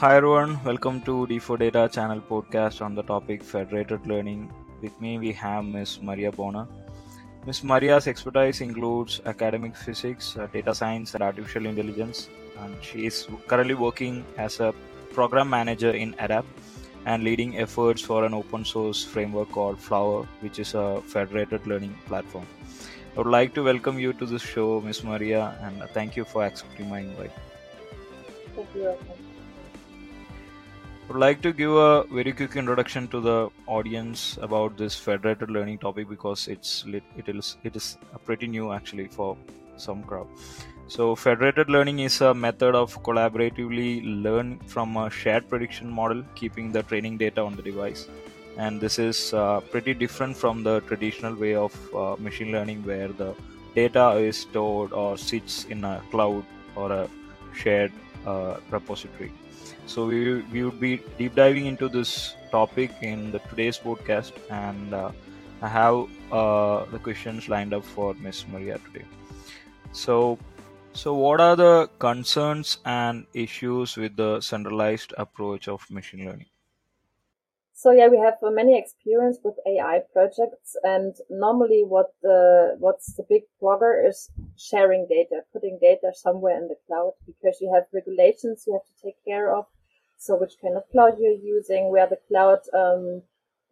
Hi everyone, welcome to D4 Data channel podcast on the topic federated learning. With me we have Ms. Maria Boerner. Ms. Maria's expertise includes academic physics, uh, data science, and artificial intelligence, and she is currently working as a program manager in ADAP and leading efforts for an open source framework called Flower, which is a federated learning platform. I would like to welcome you to this show, Ms. Maria, and thank you for accepting my invite. Thank you. Would like to give a very quick introduction to the audience about this federated learning topic because it's it is it is pretty new actually for some crowd. So federated learning is a method of collaboratively learn from a shared prediction model, keeping the training data on the device. And this is uh, pretty different from the traditional way of uh, machine learning, where the data is stored or sits in a cloud or a shared uh, repository. So we, we would be deep diving into this topic in the today's podcast, and uh, I have uh, the questions lined up for Miss Maria today. So, so what are the concerns and issues with the centralized approach of machine learning? So yeah, we have uh, many experience with AI projects, and normally what the what's the big blogger is sharing data, putting data somewhere in the cloud, because you have regulations you have to take care of so which kind of cloud you're using, where the cloud um,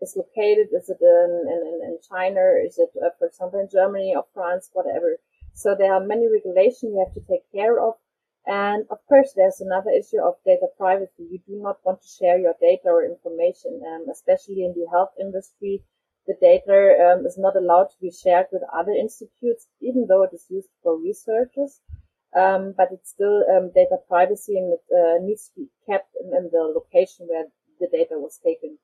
is located. Is it in, in, in China? Is it, uh, for example, in Germany or France, whatever? So there are many regulations you have to take care of. And of course, there's another issue of data privacy. You do not want to share your data or information, um, especially in the health industry. The data um, is not allowed to be shared with other institutes, even though it is used for researchers um, but it's still um, data privacy and it uh, needs to be kept in, in, the location where the data was taken.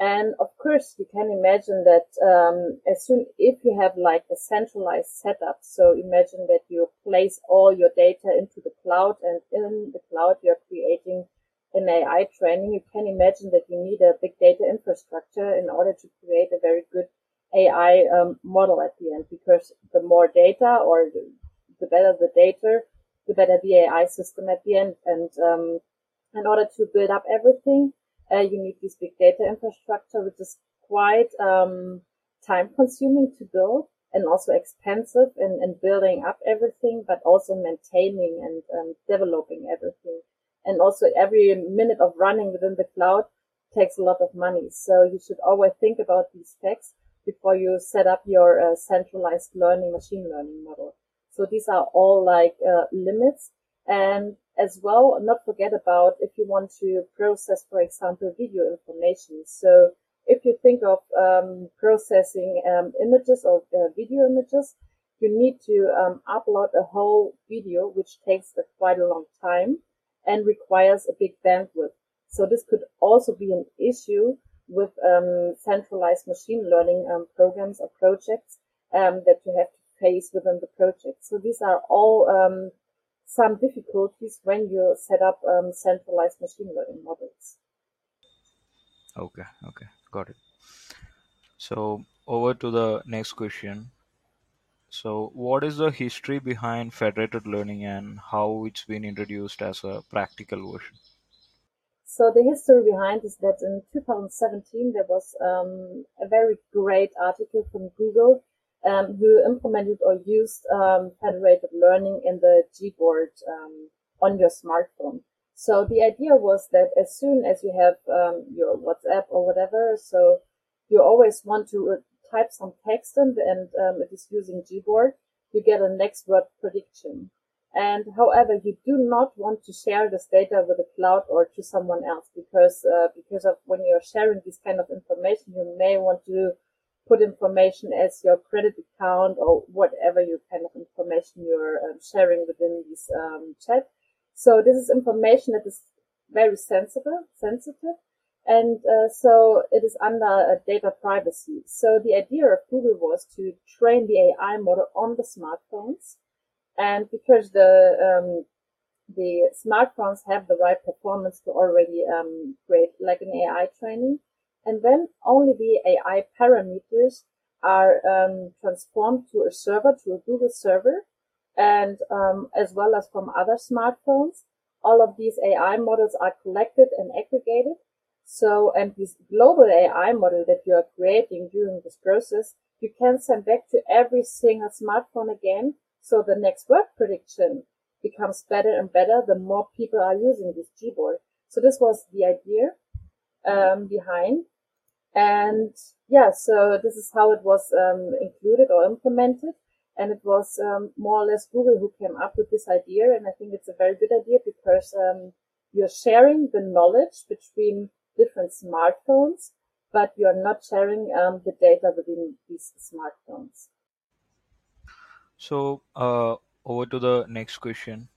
And of course, you can imagine that um, as soon if you have like a centralized setup, so imagine that you place all your data into the cloud, and in the cloud you're creating an AI training. You can imagine that you need a big data infrastructure in order to create a very good AI um, model at the end, because the more data or the better the data, the better the AI system at the end. And um, in order to build up everything, uh, you need this big data infrastructure, which is quite um, time consuming to build and also expensive in, in building up everything, but also maintaining and um, developing everything. And also every minute of running within the cloud takes a lot of money. So you should always think about these facts before you set up your uh, centralized learning machine learning model. So these are all like uh, limits. And as well, not forget about if you want to process, for example, video information. So if you think of um, processing um, images or uh, video images, you need to um, upload a whole video, which takes a, quite a long time and requires a big bandwidth. So this could also be an issue with um, centralized machine learning um, programs or projects um, that you have to face within the project. So these are all some difficulties when you set up um, centralized machine learning models. Okay, okay, got it. So over to the next question. So what is the history behind federated learning and how it's been introduced as a practical version? So the history behind is that in 2017 there was um, a very great article from Google um, who implemented or used um, federated learning in the Gboard um, on your smartphone. So the idea was that as soon as you have um, your WhatsApp or whatever, so you always want to uh, type some text in and um, it is using Gboard, you get a next word prediction. And however, you do not want to share this data with the cloud or to someone else because uh, because of when you're sharing this kind of information, you may want to put information as your credit account or whatever you kind of information you're um, sharing within this um, chat. So this is information that is very sensitive, sensitive, and uh, so it is under uh, data privacy. So the idea of Google was to train the AI model on the smartphones, and because the um, the smartphones have the right performance to already um, create like an AI training, and then only the AI parameters are um, transformed to a server, to a Google server, and um, as well as from other smartphones. all of these AI models are collected and aggregated. So, and this global AI model that you are creating during this process, you can send back to every single smartphone again. So the next word prediction becomes better and better the more people are using this Gboard. So this was the idea um, behind. And yeah, so this is how it was um, included or implemented. And it was um, more or less Google who came up with this idea. And I think it's a very good idea because um, you're sharing the knowledge between different smartphones, but you're not sharing um, the data within these smartphones. So, uh, over to the next question.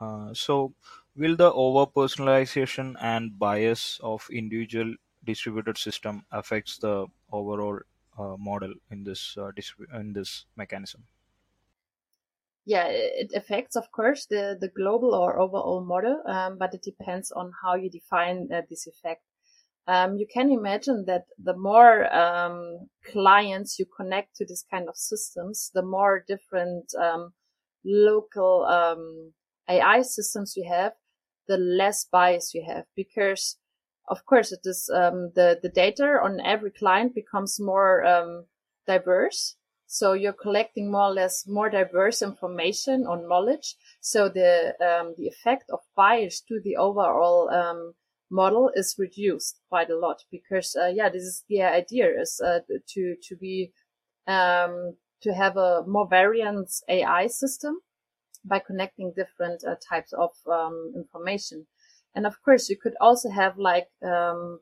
Uh, so, will the over personalization and bias of individual distributed system affects the overall uh, model in this uh, in this mechanism? Yeah, it affects, of course, the the global or overall model, um, but it depends on how you define uh, this effect. Um, you can imagine that the more um, clients you connect to this kind of systems, the more different um, local um, AI systems you have, the less bias you have because of course it is um, the the data on every client becomes more um, diverse so you're collecting more or less more diverse information or knowledge so the um, the effect of bias to the overall um, model is reduced quite a lot because uh, yeah this is the idea is uh, to to be um, to have a more variant AI system by connecting different uh, types of um, information. And of course, you could also have like um,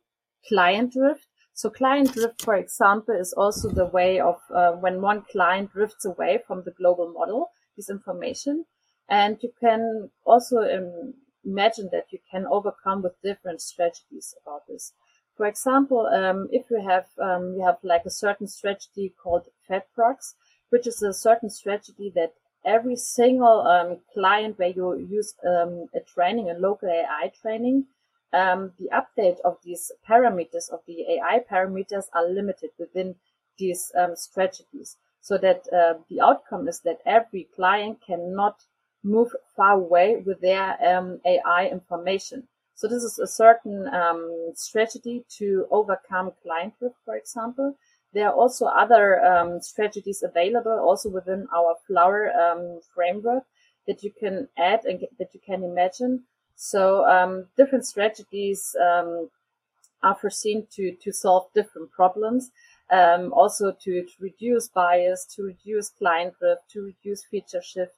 client drift. So client drift, for example, is also the way of uh, when one client drifts away from the global model, this information. And you can also um, imagine that you can overcome with different strategies about this. For example, um, if you have um, you have like a certain strategy called FedProx, which is a certain strategy that every single um, client where you use um, a training, a local AI training, um, the update of these parameters of the AI parameters are limited within these um, strategies so that uh, the outcome is that every client cannot move far away with their um, AI information. So this is a certain um, strategy to overcome client drift, for example. There are also other um, strategies available also within our Flower um, framework that you can add and get, that you can imagine. So um, different strategies um, are foreseen to, to solve different problems. Um, also to, to reduce bias, to reduce client drift, to reduce feature shift,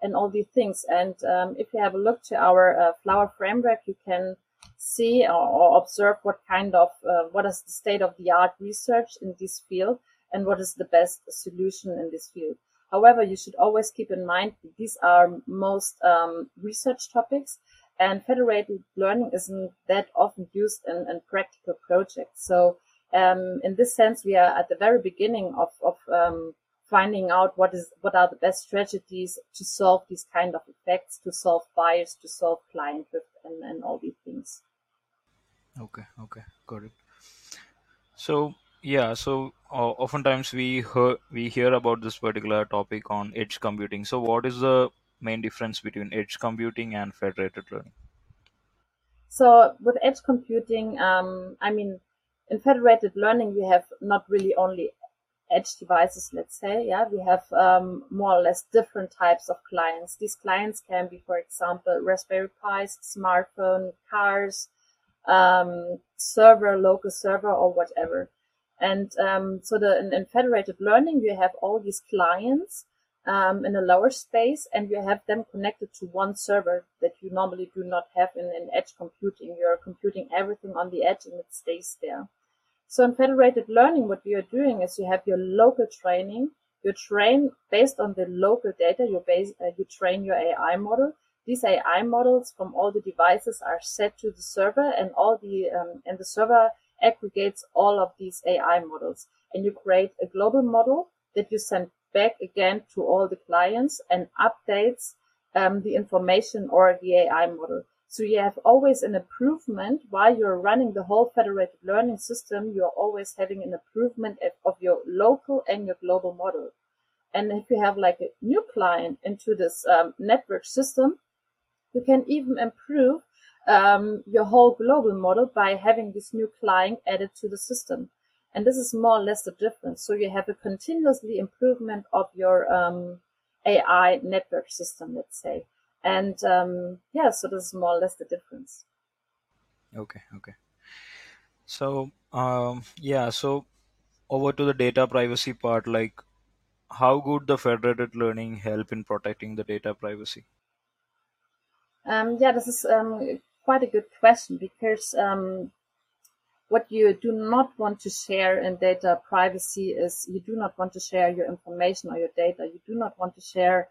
and all these things. And um, if you have a look to our uh, Flower framework, you can see or, observe what kind of uh, what is the state of the art research in this field and what is the best solution in this field. However, you should always keep in mind that these are most um, research topics and federated learning isn't that often used in, in practical projects. So um, in this sense, we are at the very beginning of, of um, finding out what is what are the best strategies to solve these kind of effects, to solve bias, to solve client drift, and, and all these things. Okay, okay, got it. So yeah, so uh, oftentimes we hear we hear about this particular topic on edge computing. So what is the main difference between edge computing and federated learning? So with edge computing, um, I mean, in federated learning, we have not really only edge devices, let's say. Yeah, we have um, more or less different types of clients. These clients can be, for example, Raspberry Pis, smartphone, cars, um, server, local server, or whatever. And um, so the in, in, federated learning, you have all these clients um, in a lower space, and you have them connected to one server that you normally do not have in, in edge computing. You're computing everything on the edge, and it stays there. So in federated learning, what we are doing is you have your local training. You train based on the local data. You base, uh, you train your AI model. These AI models from all the devices are set to the server, and all the um, and the server aggregates all of these AI models. And you create a global model that you send back again to all the clients and updates um, the information or the AI model. So you have always an improvement while you're running the whole federated learning system. You're always having an improvement of your local and your global model. And if you have like a new client into this um, network system, You can even improve um, your whole global model by having this new client added to the system. And this is more or less the difference. So you have a continuously improvement of your um, AI network system, let's say. And um, yeah, so this is more or less the difference. Okay, okay. So um, yeah, so over to the data privacy part, like how would the federated learning help in protecting the data privacy? Um, yeah, this is um, quite a good question because um, what you do not want to share in data privacy is you do not want to share your information or your data. You do not want to share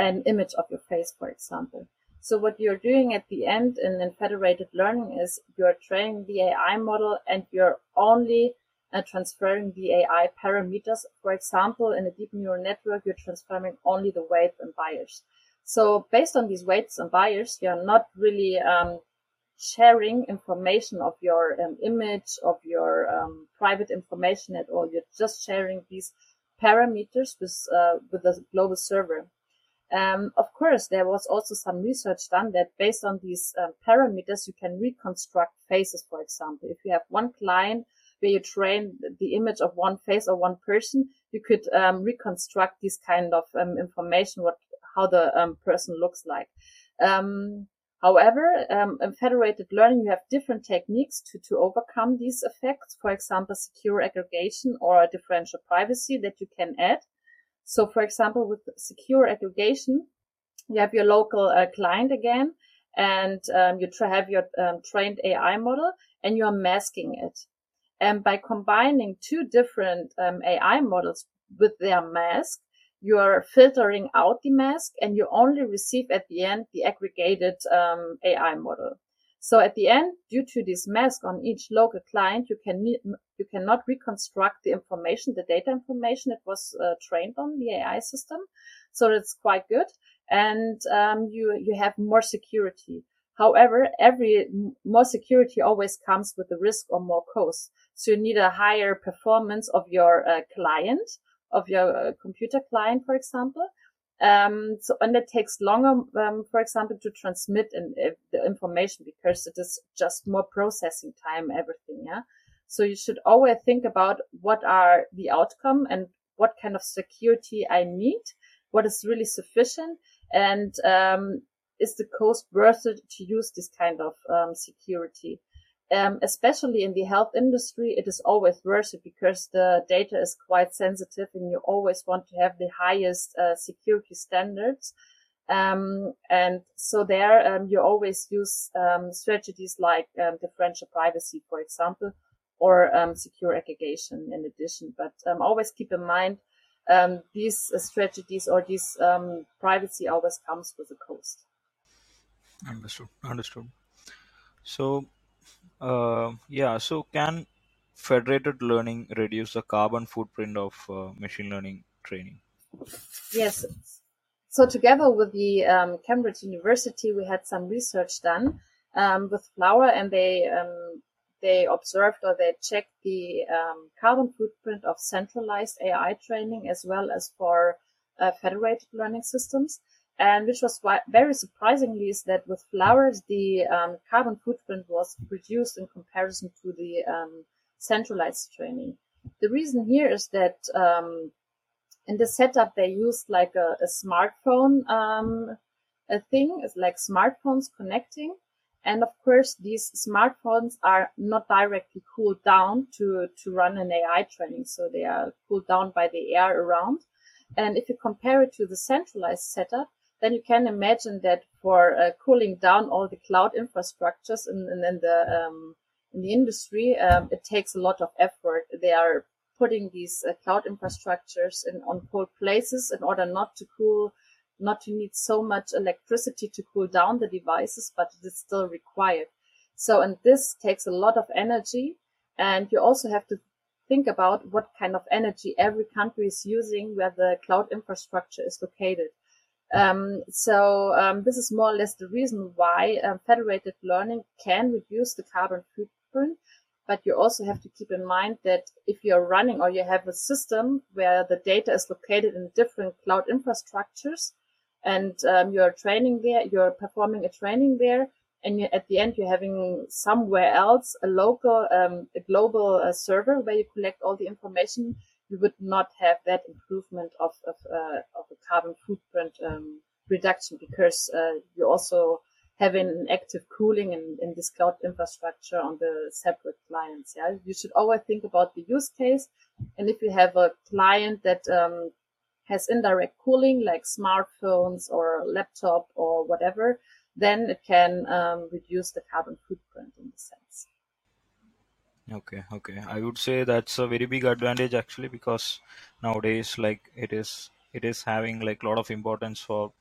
an image of your face, for example. So what you're doing at the end in, in federated learning is you're training the AI model and you're only uh, transferring the AI parameters. For example, in a deep neural network, you're transferring only the weights and bias. So based on these weights and bias, you're not really um, sharing information of your um, image, of your um, private information at all. You're just sharing these parameters with uh, with the global server. Um, of course, there was also some research done that based on these um, parameters, you can reconstruct faces. For example, if you have one client where you train the image of one face or one person, you could um, reconstruct this kind of um, information, what how the um, person looks like. Um, However, um, in federated learning, you have different techniques to, to overcome these effects. For example, secure aggregation or differential privacy that you can add. So, for example, with secure aggregation, you have your local uh, client again, and um, you have your um, trained AI model, and you are masking it. And by combining two different um, AI models with their mask, you're filtering out the mask and you only receive at the end the aggregated um, AI model. So at the end, due to this mask on each local client, you can you cannot reconstruct the information, the data information that was uh, trained on the AI system. So it's quite good, and um, you you have more security. However, every more security always comes with a risk or more cost. So you need a higher performance of your uh, client of your uh, computer client, for example. Um, so, and it takes longer, um, for example, to transmit in, uh, the information because it is just more processing time, everything. Yeah. So you should always think about what are the outcome and what kind of security I need, what is really sufficient, and um, is the cost worth it to use this kind of um, security um, especially in the health industry, it is always it because the data is quite sensitive and you always want to have the highest uh, security standards. Um, and so there, um, you always use um, strategies like um, differential privacy, for example, or um, secure aggregation in addition. But always keep in mind these uh, strategies or this privacy always comes with a cost. Understood. Understood. So uh, yeah, so can federated learning reduce the carbon footprint of uh, machine learning training? Yes. So together with the um, Cambridge University, we had some research done um, with Flower, and they um, they observed or they checked the um, carbon footprint of centralized AI training as well as for uh, federated learning systems. And which was very surprisingly is that with flowers, the um, carbon footprint was reduced in comparison to the um, centralized training. The reason here is that um, in the setup they used like a, a smartphone um, a thing, it's like smartphones connecting. And of course, these smartphones are not directly cooled down to, to run an AI training. So they are cooled down by the air around. And if you compare it to the centralized setup, then you can imagine that for uh, cooling down all the cloud infrastructures in, in, in the um, in the industry, um, it takes a lot of effort. They are putting these uh, cloud infrastructures in on cold places in order not to cool, not to need so much electricity to cool down the devices, but it is still required. So, and this takes a lot of energy, and you also have to think about what kind of energy every country is using where the cloud infrastructure is located. Um, so um, this is more or less the reason why um, federated learning can reduce the carbon footprint. But you also have to keep in mind that if you're running or you have a system where the data is located in different cloud infrastructures, and um, you're training there, you're performing a training there, and you, at the end you're having somewhere else a local, um, a global uh, server where you collect all the information, you would not have that improvement of of, uh, of a carbon footprint um, reduction because uh, you also having an active cooling in, in this cloud infrastructure on the separate clients. Yeah, you should always think about the use case, and if you have a client that um, has indirect cooling like smartphones or laptop or whatever, then it can um, reduce the carbon footprint in the sense. Okay, okay. I would say that's a very big advantage actually because nowadays like it is it is having like a lot of importance for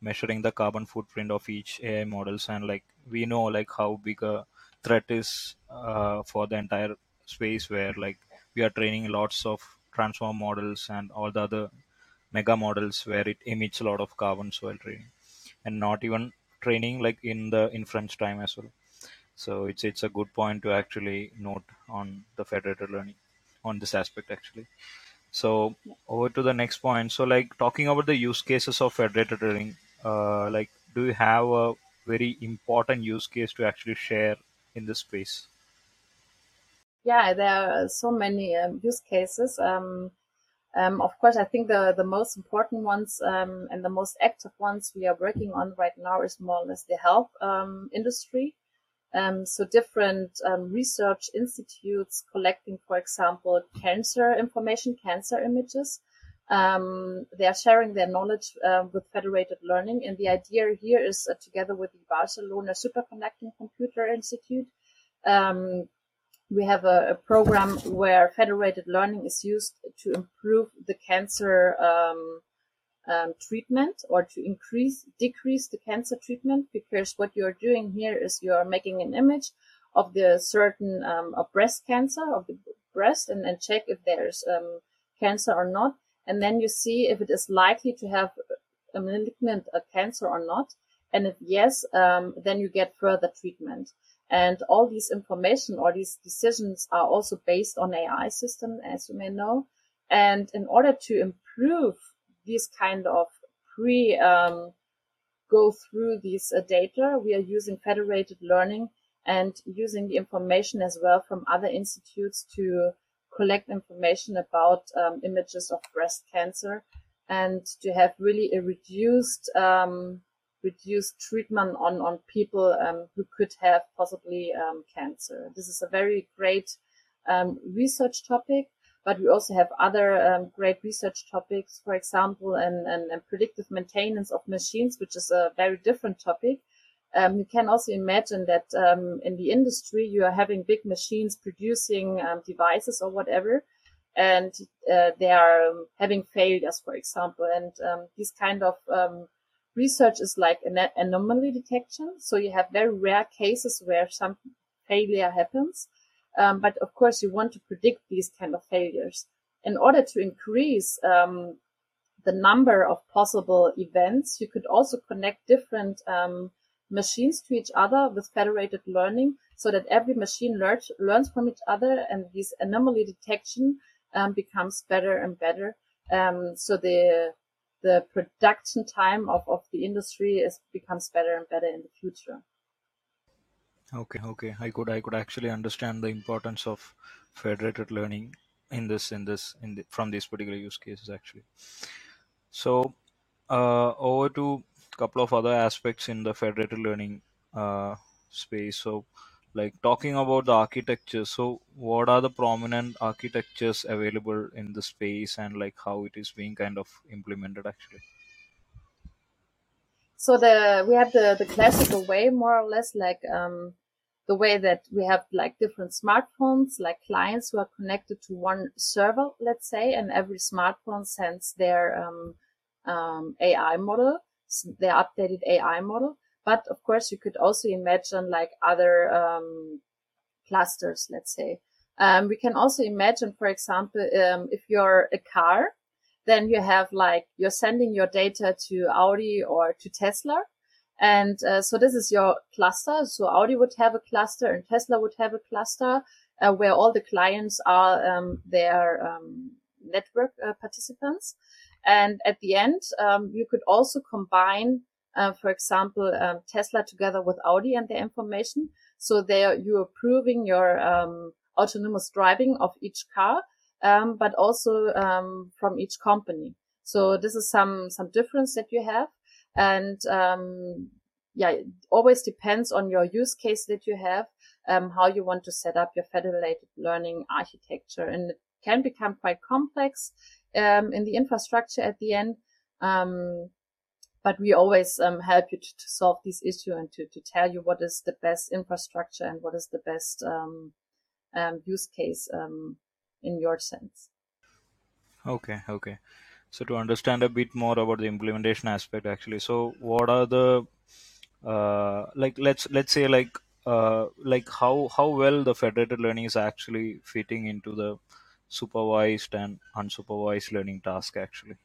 measuring the carbon footprint of each AI models. And like we know like how big a threat is uh, for the entire space where like we are training lots of transform models and all the other mega models where it emits a lot of carbons while training. And not even training like in the inference time as well so it's it's a good point to actually note on the federated learning on this aspect actually. So over to the next point. So like talking about the use cases of federated learning uh, like do you have a very important use case to actually share in this space? Yeah there are so many um, use cases. Um, um, of course, I think the, the most important ones um, and the most active ones we are working on right now is more or less the health um, industry. Um, so different um, research institutes collecting, for example, cancer information, cancer images. Um, they are sharing their knowledge uh, with federated learning. And the idea here is uh, together with the Barcelona Superconducting Computer Institute, we have a, a, program where federated learning is used to improve the cancer um, treatment or to increase decrease the cancer treatment because what you're doing here is you're making an image of the certain um, of breast cancer of the breast and, and check if there's um, cancer or not. And then you see if it is likely to have a malignant a cancer or not. And if yes um, then you get further treatment. And all these information or these decisions are also based on AI system, as you may know. And in order to improve these kind of pre, um, go through these uh, data, we are using federated learning and using the information as well from other institutes to collect information about um, images of breast cancer and to have really a reduced um, reduce treatment on, on people um, who could have possibly um, cancer. This is a very great um, research topic, but we also have other um, great research topics, for example, and, and, and, predictive maintenance of machines, which is a very different topic. Um, you can also imagine that um, in the industry, you are having big machines producing devices or whatever, and uh, they are having failures, for example, and these kind of research is like an anomaly detection. So you have very rare cases where some failure happens. Um, but of course, you want to predict these kind of failures. In order to increase um, the number of possible events, you could also connect different um, machines to each other with federated learning so that every machine learns, learns from each other and this anomaly detection um, becomes better and better. Um, so the the production time of, of the industry is becomes better and better in the future. Okay, okay. I could I could actually understand the importance of federated learning in this in this in the, from these particular use cases actually. So uh, over to a couple of other aspects in the federated learning uh, space. So like talking about the architecture so what are the prominent architectures available in the space and like how it is being kind of implemented actually so the we have the the classical way more or less like um the way that we have like different smartphones like clients who are connected to one server let's say and every smartphone sends their um, um, ai model their updated ai model but of course, you could also imagine like other um, clusters, let's say. Um, we can also imagine, for example, um, if you're a car, then you have like, you're sending your data to Audi or to Tesla. And uh, so this is your cluster. So Audi would have a cluster and Tesla would have a cluster uh, where all the clients are um, their um, network uh, participants. And at the end, um, you could also combine, uh, for example, um, Tesla together with Audi and their information. So there you're proving your um, autonomous driving of each car, um, but also um, from each company. So this is some some difference that you have, and um, yeah, it always depends on your use case that you have, how you want to set up your federated learning architecture, and it can become quite complex um, in the infrastructure at the end. Um, but we always um, help you to, to, solve this issue and to, to tell you what is the best infrastructure and what is the best um, um, use case um, in your sense. Okay, okay. So to understand a bit more about the implementation aspect, actually, so what are the uh, like let's let's say like uh, like how how well the federated learning is actually fitting into the supervised and unsupervised learning task actually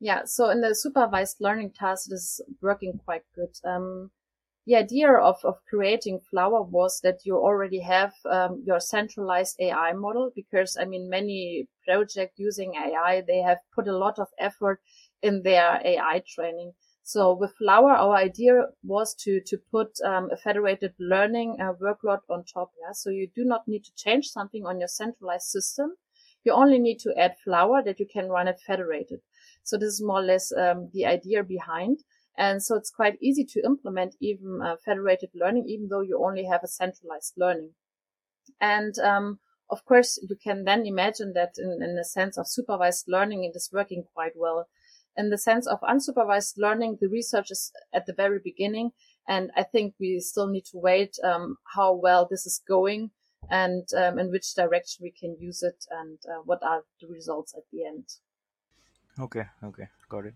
yeah so in the supervised learning task it is working quite good um, the idea of, of creating flower was that you already have um, your centralized ai model because i mean many projects using ai they have put a lot of effort in their ai training so with Flower, our idea was to to put um, a federated learning uh, workload on top. Yeah, so you do not need to change something on your centralized system. You only need to add Flower that you can run it federated. So this is more or less um, the idea behind. And so it's quite easy to implement even uh, federated learning, even though you only have a centralized learning. And um, of course, you can then imagine that in, in the sense of supervised learning, it is working quite well in the sense of unsupervised learning, the research is at the very beginning. And I think we still need to wait um, how well this is going and um, in which direction we can use it and uh, what are the results at the end. Okay, okay, got it.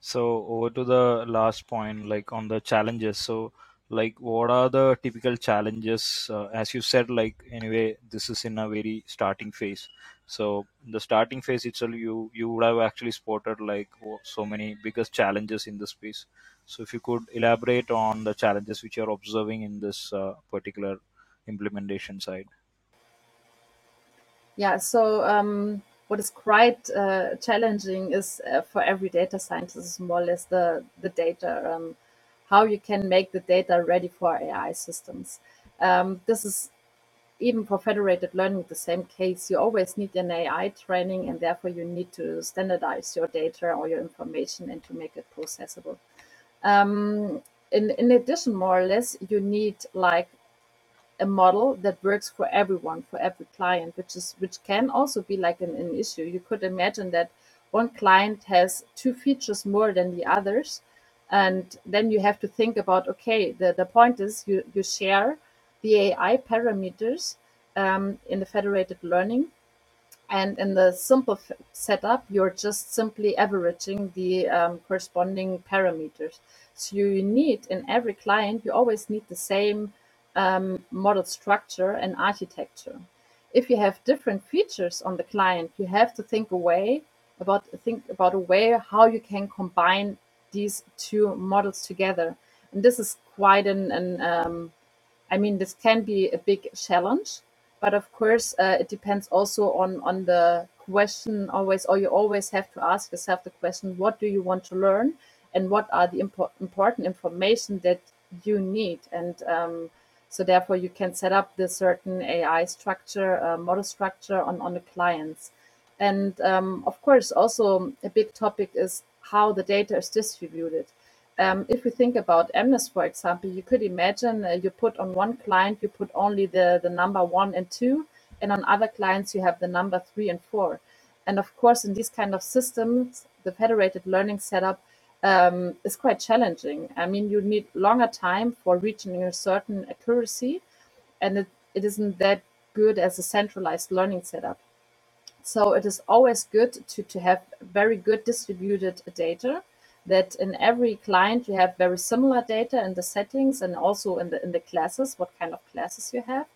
So over to the last point, like on the challenges. So like what are the typical challenges uh, as you said like anyway this is in a very starting phase. So the starting phase itself you you would have actually spotted like so many biggest challenges in the space. So if you could elaborate on the challenges which you're observing in this uh, particular implementation side. Yeah so um, what is quite uh, challenging is uh, for every data scientist is more or less the the data um, how you can make the data ready for AI systems. Um, this is even for federated learning the same case. You always need an AI training, and therefore you need to standardize your data or your information and to make it processable. Um, in, in addition, more or less, you need like a model that works for everyone, for every client, which is which can also be like an, an issue. You could imagine that one client has two features more than the others, and then you have to think about okay the, the point is you, you share the ai parameters um, in the federated learning and in the simple setup you're just simply averaging the um, corresponding parameters so you need in every client you always need the same um, model structure and architecture if you have different features on the client you have to think away about think about a way how you can combine these two models together. And this is quite an, an um, I mean, this can be a big challenge, but of course, uh, it depends also on on the question always, or you always have to ask yourself the question: What do you want to learn, and what are the impo- important information that you need? And um, so, therefore, you can set up the certain AI structure, uh, model structure on on the clients. And um, of course, also a big topic is how the data is distributed. Um, if we think about MNIST, for example, you could imagine uh, you put on one client, you put only the, the number one and two, and on other clients, you have the number three and four. And of course, in these kind of systems, the federated learning setup um, is quite challenging. I mean, you need longer time for reaching a certain accuracy, and it, it isn't that good as a centralized learning setup. So it is always good to, to have very good distributed data that in every client you have very similar data in the settings and also in the in the classes, what kind of classes you have.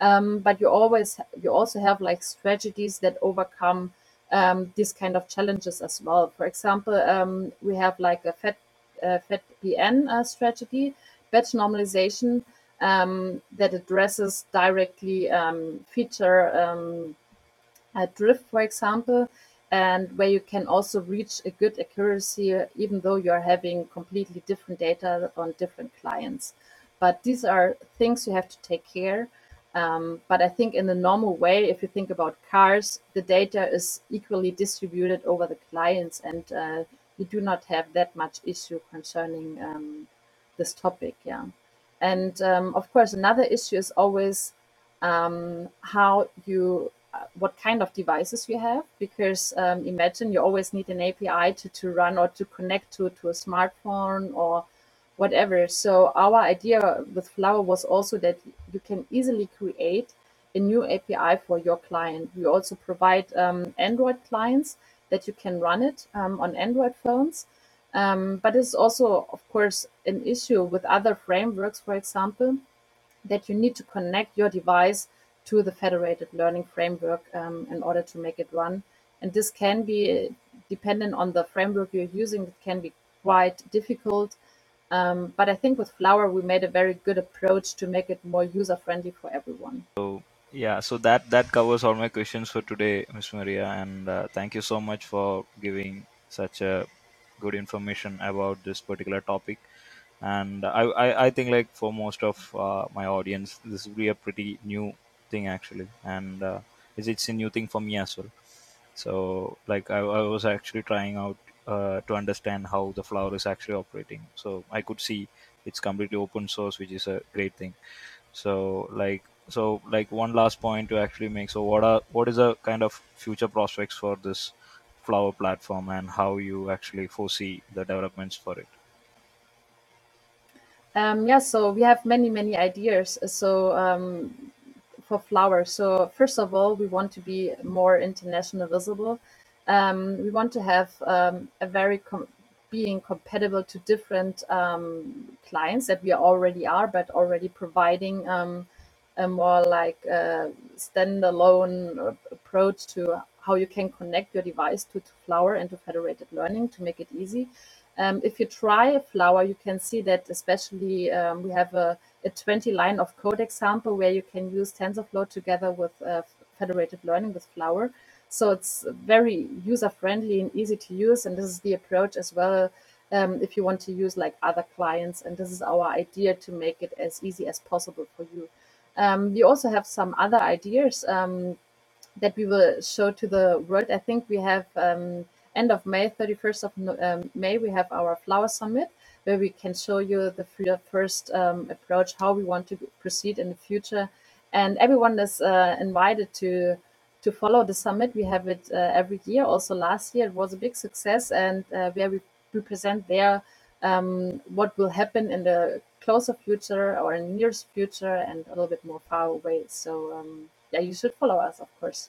Um, but you always you also have like strategies that overcome um, these kind of challenges as well. For example, um, we have like a FED uh, FedBN uh, strategy, batch normalization um, that addresses directly um, feature um, drift, for example, and where you can also reach a good accuracy even though you're having completely different data on different clients. But these are things you have to take care. Um, but I think in the normal way, if you think about cars, the data is equally distributed over the clients, and uh, you do not have that much issue concerning um, this topic. Yeah, and um, of course, another issue is always um, how you uh, what kind of devices you have because um, imagine you always need an API to, to run or to connect to, to a smartphone or whatever. So our idea with Flower was also that you can easily create a new API for your client. We also provide um, Android clients that you can run it um, on Android phones. Um, but it's also, of course, an issue with other frameworks, for example, that you need to connect your device to the federated learning framework um, in order to make it run. And this can be dependent on the framework you're using, it can be quite difficult. Um, but I think with Flower, we made a very good approach to make it more user friendly for everyone. So yeah, so that that covers all my questions for today, Ms. Maria, and uh, thank you so much for giving such a good information about this particular topic. And I, I, I think like for most of uh, my audience, this will be a pretty new thing actually, and uh, it's, it's a new thing for me as well. So like I, I was actually trying out uh, to understand how the flower is actually operating. So I could see it's completely open source, which is a great thing. So like so like one last point to actually make. So what are what is the kind of future prospects for this flower platform and how you actually foresee the developments for it? Um, yeah, so we have many, many ideas. So um, for Flower, so first of all, we want to be more international visible. Um, we want to have um, a very com- being compatible to different um, clients that we already are, but already providing um, a more like uh, standalone approach to how you can connect your device to, to Flower and to federated learning to make it easy. Um, if you try Flower, you can see that especially um, we have a, a 20 line of code example where you can use TensorFlow together with uh, federated learning with Flower. So it's very user friendly and easy to use. And this is the approach as well um, if you want to use like other clients. And this is our idea to make it as easy as possible for you. Um, we also have some other ideas um, that we will show to the world. I think we have um, end of May, 31st of um, May, we have our Flower Summit where we can show you the first um, approach, how we want to proceed in the future. And everyone is uh, invited to to follow the summit. We have it uh, every year. Also last year it was a big success, and uh, where we, present there um, what will happen in the closer future or in nearest future and a little bit more far away. So um, yeah, you should follow us, of course.